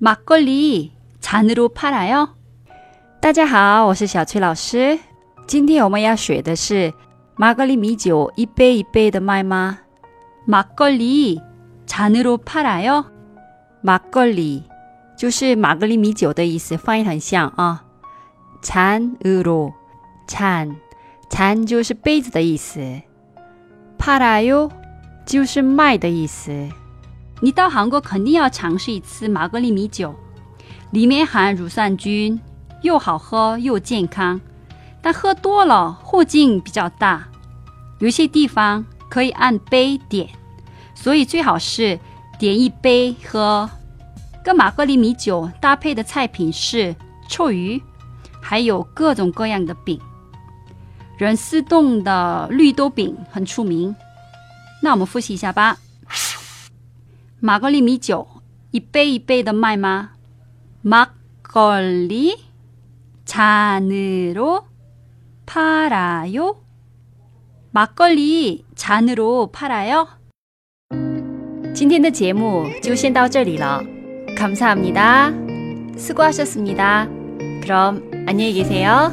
막걸리 잔으로 팔아요? 大家好，我是小崔老师。今天我们要学的是马格利米酒一杯一杯的卖吗？ 막걸리 잔으로 팔아요? 马格里就是马格利米酒的意思，发音很像啊。잔으로 잔 잔就是杯子的意思，팔아요就是卖的意思。 你到韩国肯定要尝试一次马格利米酒，里面含乳酸菌，又好喝又健康。但喝多了后劲比较大，有些地方可以按杯点，所以最好是点一杯喝。跟马格利米酒搭配的菜品是臭鱼，还有各种各样的饼。仁寺洞的绿豆饼很出名。那我们复习一下吧。 马格利米酒一杯一杯的卖吗？막걸리잔으로 팔아요? 막걸리 잔으로 팔아요? 今天的节目就先到这里了，감사합니다， 수고하셨습니다。 그럼 안녕히 계세요.